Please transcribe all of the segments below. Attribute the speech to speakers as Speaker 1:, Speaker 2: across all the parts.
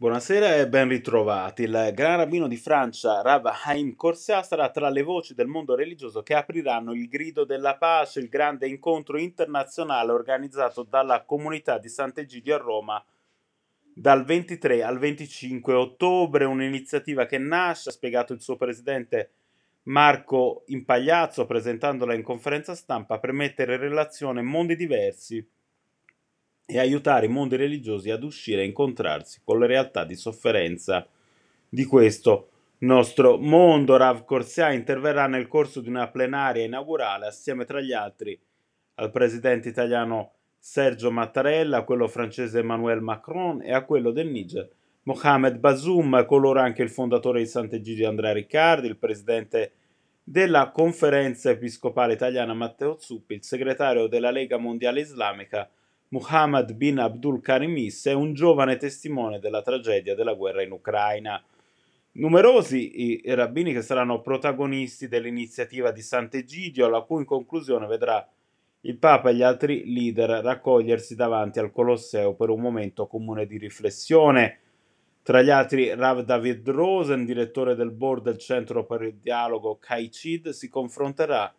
Speaker 1: Buonasera e ben ritrovati. Il Gran Rabbino di Francia, Rav Haim Corsia, sarà tra le voci del mondo religioso che apriranno il grido della pace, il grande incontro internazionale organizzato dalla comunità di Sant'Egidio a Roma dal 23 al 25 ottobre, un'iniziativa che nasce, ha spiegato il suo presidente Marco Impagliazzo presentandola in conferenza stampa, per mettere in relazione mondi diversi e aiutare i mondi religiosi ad uscire e incontrarsi con le realtà di sofferenza di questo nostro mondo. Rav Corsia interverrà nel corso di una plenaria inaugurale assieme tra gli altri al presidente italiano Sergio Mattarella, a quello francese Emmanuel Macron e a quello del Niger Mohamed Bazoum, coloro anche il fondatore di Sant'Egidio Andrea Riccardi, il presidente della conferenza episcopale italiana Matteo Zuppi, il segretario della Lega Mondiale Islamica Muhammad bin Abdul Karim Issa è un giovane testimone della tragedia della guerra in Ucraina. Numerosi i rabbini che saranno protagonisti dell'iniziativa di Sant'Egidio, la cui conclusione vedrà il Papa e gli altri leader raccogliersi davanti al Colosseo per un momento comune di riflessione. Tra gli altri Rav David Rosen, direttore del board del Centro per il Dialogo CAICID, si confronterà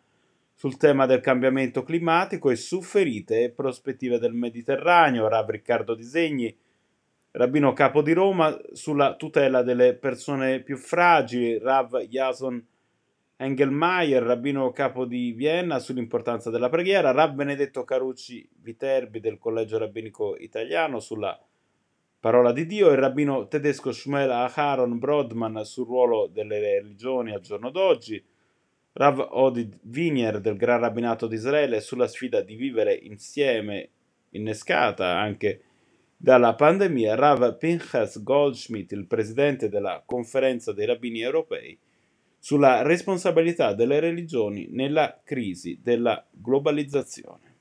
Speaker 1: sul tema del cambiamento climatico e su ferite e prospettive del Mediterraneo, Rav Riccardo Disegni, rabbino capo di Roma, sulla tutela delle persone più fragili, Rav Jason Engelmeier, rabbino capo di Vienna, sull'importanza della preghiera, Rav Benedetto Carucci Viterbi del Collegio Rabbinico Italiano sulla parola di Dio. Il rabbino tedesco Shmuel Aharon Brodman sul ruolo delle religioni al giorno d'oggi, Rav Odid Vinier del Gran Rabbinato di Israele sulla sfida di vivere insieme, innescata anche dalla pandemia, Rav Pinchas Goldschmidt, il presidente della Conferenza dei Rabbini Europei, sulla responsabilità delle religioni nella crisi della globalizzazione.